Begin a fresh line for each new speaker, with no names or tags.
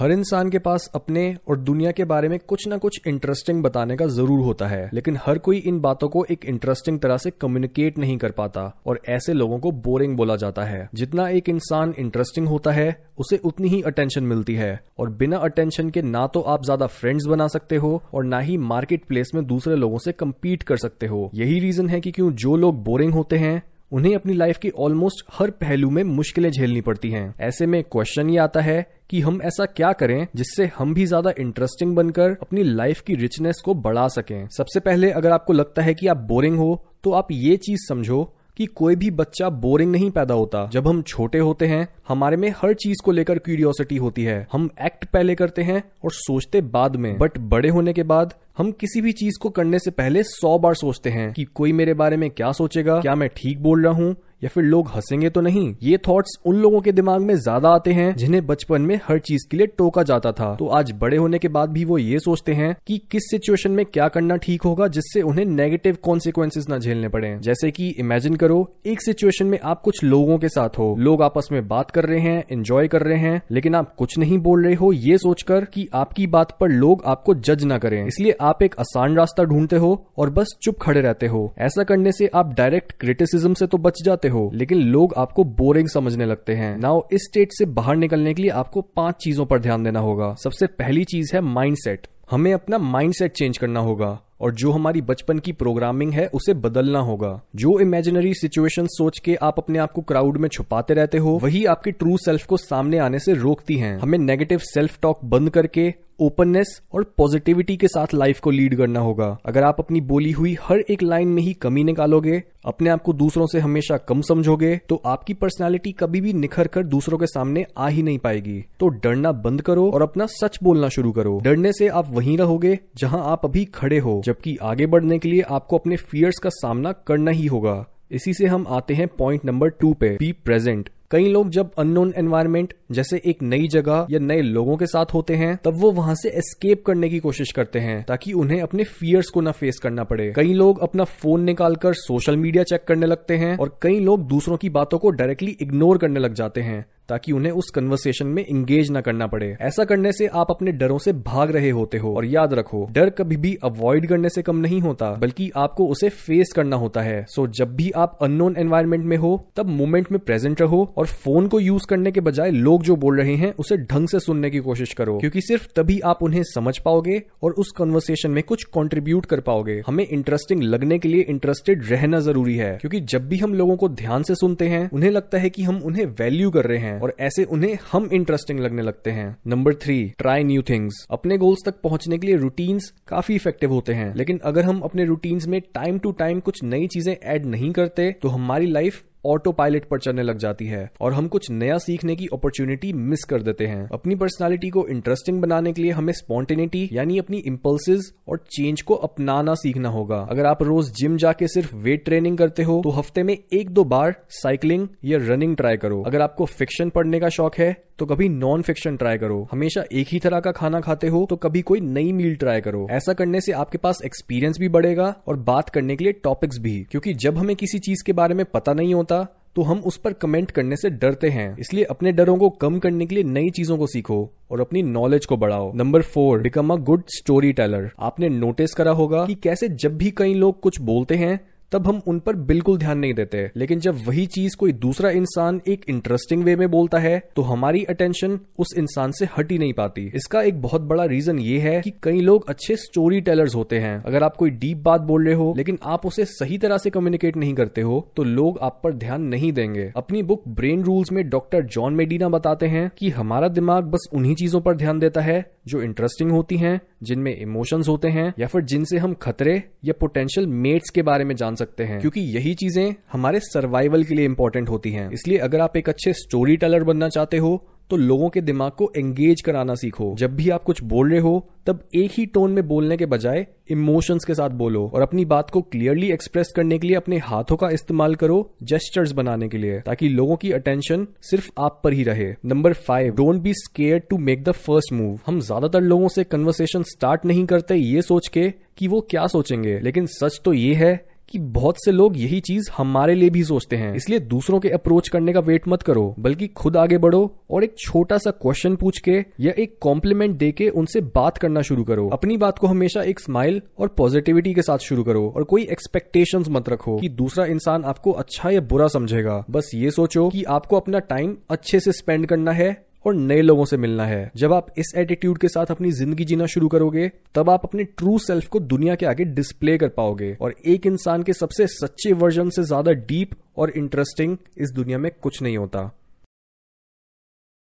हर इंसान के पास अपने और दुनिया के बारे में कुछ ना कुछ इंटरेस्टिंग बताने का ज़रूर होता है, लेकिन हर कोई इन बातों को एक इंटरेस्टिंग तरह से कम्युनिकेट नहीं कर पाता और ऐसे लोगों को बोरिंग बोला जाता है। जितना एक इंसान इंटरेस्टिंग होता है, उसे उतनी ही अटेंशन मिलती है और बिना अटेंशन के ना तो आप ज़्यादा फ्रेंड्स बना सकते हो और ना ही मार्केट प्लेस में दूसरे लोगों से कम्पीट कर सकते हो। यही रीजन है कि क्यों जो लोग बोरिंग होते हैं उन्हें अपनी लाइफ की ऑलमोस्ट हर पहलू में मुश्किलें झेलनी पड़ती हैं। ऐसे में क्वेश्चन ये आता है कि हम ऐसा क्या करें जिससे हम भी ज़्यादा इंटरेस्टिंग बनकर अपनी लाइफ की रिचनेस को बढ़ा सकें। सबसे पहले अगर आपको लगता है कि आप बोरिंग हो तो आप ये चीज़ समझो कि कोई भी बच्चा बोरिंग नहीं पैदा होता। जब हम छोटे होते हैं, हमारे में हर चीज़ को लेकर क्यूरियोसिटी होती है। हम एक्ट पहले करते हैं और सोचते बाद में। बट बड़े होने के बाद, हम किसी भी चीज़ को करने से पहले सौ बार सोचते हैं कि कोई मेरे बारे में क्या सोचेगा, क्या मैं ठीक बोल रहा हूँ या फिर लोग हंसेंगे तो नहीं? ये थॉट्स उन लोगों के दिमाग में ज़्यादा आते हैं जिन्हें बचपन में हर चीज़ के लिए टोका जाता था। तो आज बड़े होने के बाद भी वो ये सोचते हैं कि किस सिचुएशन में क्या करना ठीक होगा जिससे उन्हें नेगेटिव कॉन्सिक्वेंसेज न झेलने पड़े। जैसे कि इमेजिन करो, एक सिचुएशन में आप कुछ लोगों के साथ हो। लोग आपस में बात कर रहे हैं एंजॉय कर रहे हैं, लेकिन आप कुछ नहीं बोल रहे हो। ये सोचकर कि आपकी बात पर लोग आपको जज ना करें। इसलिए आप एक आसान रास्ता ढूंढते हो और बस चुप खड़े रहते हो। ऐसा करने से आप डायरेक्ट क्रिटिसिज्म से तो बच जाते हो, लेकिन लोग आपको बोरिंग समझने लगते हैं। नाउ इस स्टेट से बाहर निकलने के लिए आपको पाँच चीज़ों पर ध्यान देना होगा। सबसे पहली चीज़ है माइंडसेट हमें अपना माइंडसेट चेंज करना होगा, और जो हमारी बचपन की प्रोग्रामिंग है, उसे बदलना होगा। जो इमेजिनरी सिचुएशन सोच के आप अपने आप को क्राउड में छुपाते रहते हो, वही आपकी ट्रू सेल्फ को सामने आने से रोकती हैं। हमें नेगेटिव सेल्फ टॉक बंद करके ओपननेस और पॉजिटिविटी के साथ लाइफ को लीड करना होगा। अगर आप अपनी बोली हुई हर एक लाइन में ही कमी निकालोगे, अपने आप को दूसरों से हमेशा कम समझोगे तो आपकी पर्सनालिटी कभी भी निखर कर दूसरों के सामने आ ही नहीं पाएगी। तो डरना बंद करो और अपना सच बोलना शुरू करो। डरने से आप वहीं रहोगे जहाँ आप अभी खड़े हो, जबकि आगे बढ़ने के लिए आपको अपने फियर्स का सामना करना ही होगा। इसी से हम आते हैं पॉइंट नंबर टू पे बी प्रेजेंट कई लोग जब अननोन एनवायरमेंट जैसे एक नई जगह या नए लोगों के साथ होते हैं, तब वो वहाँ से एस्केप करने की कोशिश करते हैं, ताकि उन्हें अपने फियर्स को ना फेस करना पड़े। कई लोग अपना फ़ोन निकालकर सोशल मीडिया चेक करने लगते हैं, और कई लोग दूसरों की बातों को डायरेक्टली इग्नोर करने लग जाते हैं। ताकि उन्हें उस कन्वर्सेशन में इंगेज ना करना पड़े। ऐसा करने से आप अपने डरों से भाग रहे होते हो और याद रखो, डर कभी भी अवॉइड करने से कम नहीं होता, बल्कि आपको उसे फेस करना होता है। सो जब भी आप अननोन एनवायरमेंट में हो, तब मोमेंट में प्रेजेंट रहो और फ़ोन को यूज़ करने के बजाय लोग जो बोल रहे हैं, उसे ढंग से सुनने की कोशिश करो। क्योंकि सिर्फ़ तभी आप उन्हें समझ पाओगे और उस कन्वर्सेशन में कुछ कॉन्ट्रीब्यूट कर पाओगे। हमें इंटरेस्टिंग लगने के लिए इंटरेस्टेड रहना ज़रूरी है, क्योंकि जब भी हम लोगों को ध्यान से सुनते हैं, उन्हें लगता है कि हम उन्हें वैल्यू कर रहे हैं। और ऐसे उन्हें हम इंटरेस्टिंग लगने लगते हैं. Number three try new things अपने गोल्स तक पहुँचने के लिए रूटीन्स काफ़ी इफ़ेक्टिव होते हैं. लेकिन अगर हम अपने रूटीन्स में टाइम टू टाइम कुछ नई चीज़ें ऐड नहीं करते तो हमारी लाइफ ऑटो पायलट पर चलने लग जाती है और हम कुछ नया सीखने की अपॉर्चुनिटी मिस कर देते हैं। अपनी पर्सनालिटी को इंटरेस्टिंग बनाने के लिए हमें स्पॉन्टेनिटी यानी अपनी इम्पल्सिस और चेंज को अपनाना सीखना होगा। अगर आप रोज जिम जाके सिर्फ़ वेट ट्रेनिंग करते हो तो हफ़्ते में एक दो बार साइकिलिंग या रनिंग ट्राई करो। अगर आपको फिक्शन पढ़ने का शौक है तो कभी नॉन फिक्शन ट्राई करो। हमेशा एक ही तरह का खाना खाते हो तो कभी कोई नई मील ट्राई करो। ऐसा करने से आपके पास एक्सपीरियंस भी बढ़ेगा और बात करने के लिए टॉपिक्स भी, क्योंकि जब हमें किसी चीज़ के बारे में पता नहीं होता तो हम उस पर कमेंट करने से डरते हैं। इसलिए अपने डरों को कम करने के लिए नई चीज़ों को सीखो और अपनी नॉलेज को बढ़ाओ। Number four become a good story teller आपने नोटिस करा होगा कि कैसे जब भी कई लोग कुछ बोलते हैं तब हम उन पर बिल्कुल ध्यान नहीं देते। लेकिन जब वही चीज़ कोई दूसरा इंसान एक इंटरेस्टिंग वे में बोलता है तो हमारी अटेंशन उस इंसान से हट ही नहीं पाती। इसका एक बहुत बड़ा रीजन ये है कि कई लोग अच्छे स्टोरी टेलर्स होते हैं। अगर आप कोई डीप बात बोल रहे हो, लेकिन आप उसे सही तरह से कम्युनिकेट नहीं करते हो तो लोग आप पर ध्यान नहीं देंगे। अपनी बुक ब्रेन रूल्स में डॉक्टर जॉन मेडिना बताते हैं कि हमारा दिमाग बस उन्हीं चीज़ों पर ध्यान देता है, जो इंटरेस्टिंग होती हैं, जिनमें इमोशंस होते हैं, या फिर जिनसे हम खतरे या पोटेंशियल मेट्स के बारे में जान सकते हैं। क्योंकि यही चीज़ें हमारे सर्वाइवल के लिए इंपॉर्टेंट होती हैं। इसलिए अगर आप एक अच्छे स्टोरी टेलर बनना चाहते हो तो लोगों के दिमाग को एंगेज कराना सीखो। जब भी आप कुछ बोल रहे हो, तब एक ही टोन में बोलने के बजाय इमोशंस के साथ बोलो और अपनी बात को क्लियरली एक्सप्रेस करने के लिए अपने हाथों का इस्तेमाल करो जेस्टर्स बनाने के लिए, ताकि लोगों की अटेंशन सिर्फ़ आप पर ही रहे। Number five don't be scared to make the first move हम ज़्यादातर लोगों से कन्वर्सेशन स्टार्ट नहीं करते ये सोच के कि वो क्या सोचेंगे, लेकिन सच तो ये है कि बहुत से लोग यही चीज़ हमारे लिए भी सोचते हैं। इसलिए दूसरों के अप्रोच करने का वेट मत करो, बल्कि खुद आगे बढ़ो और एक छोटा सा क्वेश्चन पूछ के या एक कॉम्प्लीमेंट दे के उनसे बात करना शुरू करो। अपनी बात को हमेशा एक स्माइल और पॉजिटिविटी के साथ शुरू करो और कोई एक्सपेक्टेशंस मत रखो कि दूसरा इंसान आपको अच्छा या बुरा समझेगा। बस ये सोचो कि आपको अपना टाइम अच्छे से स्पेंड करना है और नए लोगों से मिलना है। जब आप इस एटीट्यूड के साथ अपनी ज़िंदगी जीना शुरू करोगे, तब आप अपने ट्रू सेल्फ को दुनिया के आगे डिस्प्ले कर पाओगे। और एक इंसान के सबसे सच्चे वर्जन से ज़्यादा डीप और इंटरेस्टिंग इस दुनिया में कुछ नहीं होता।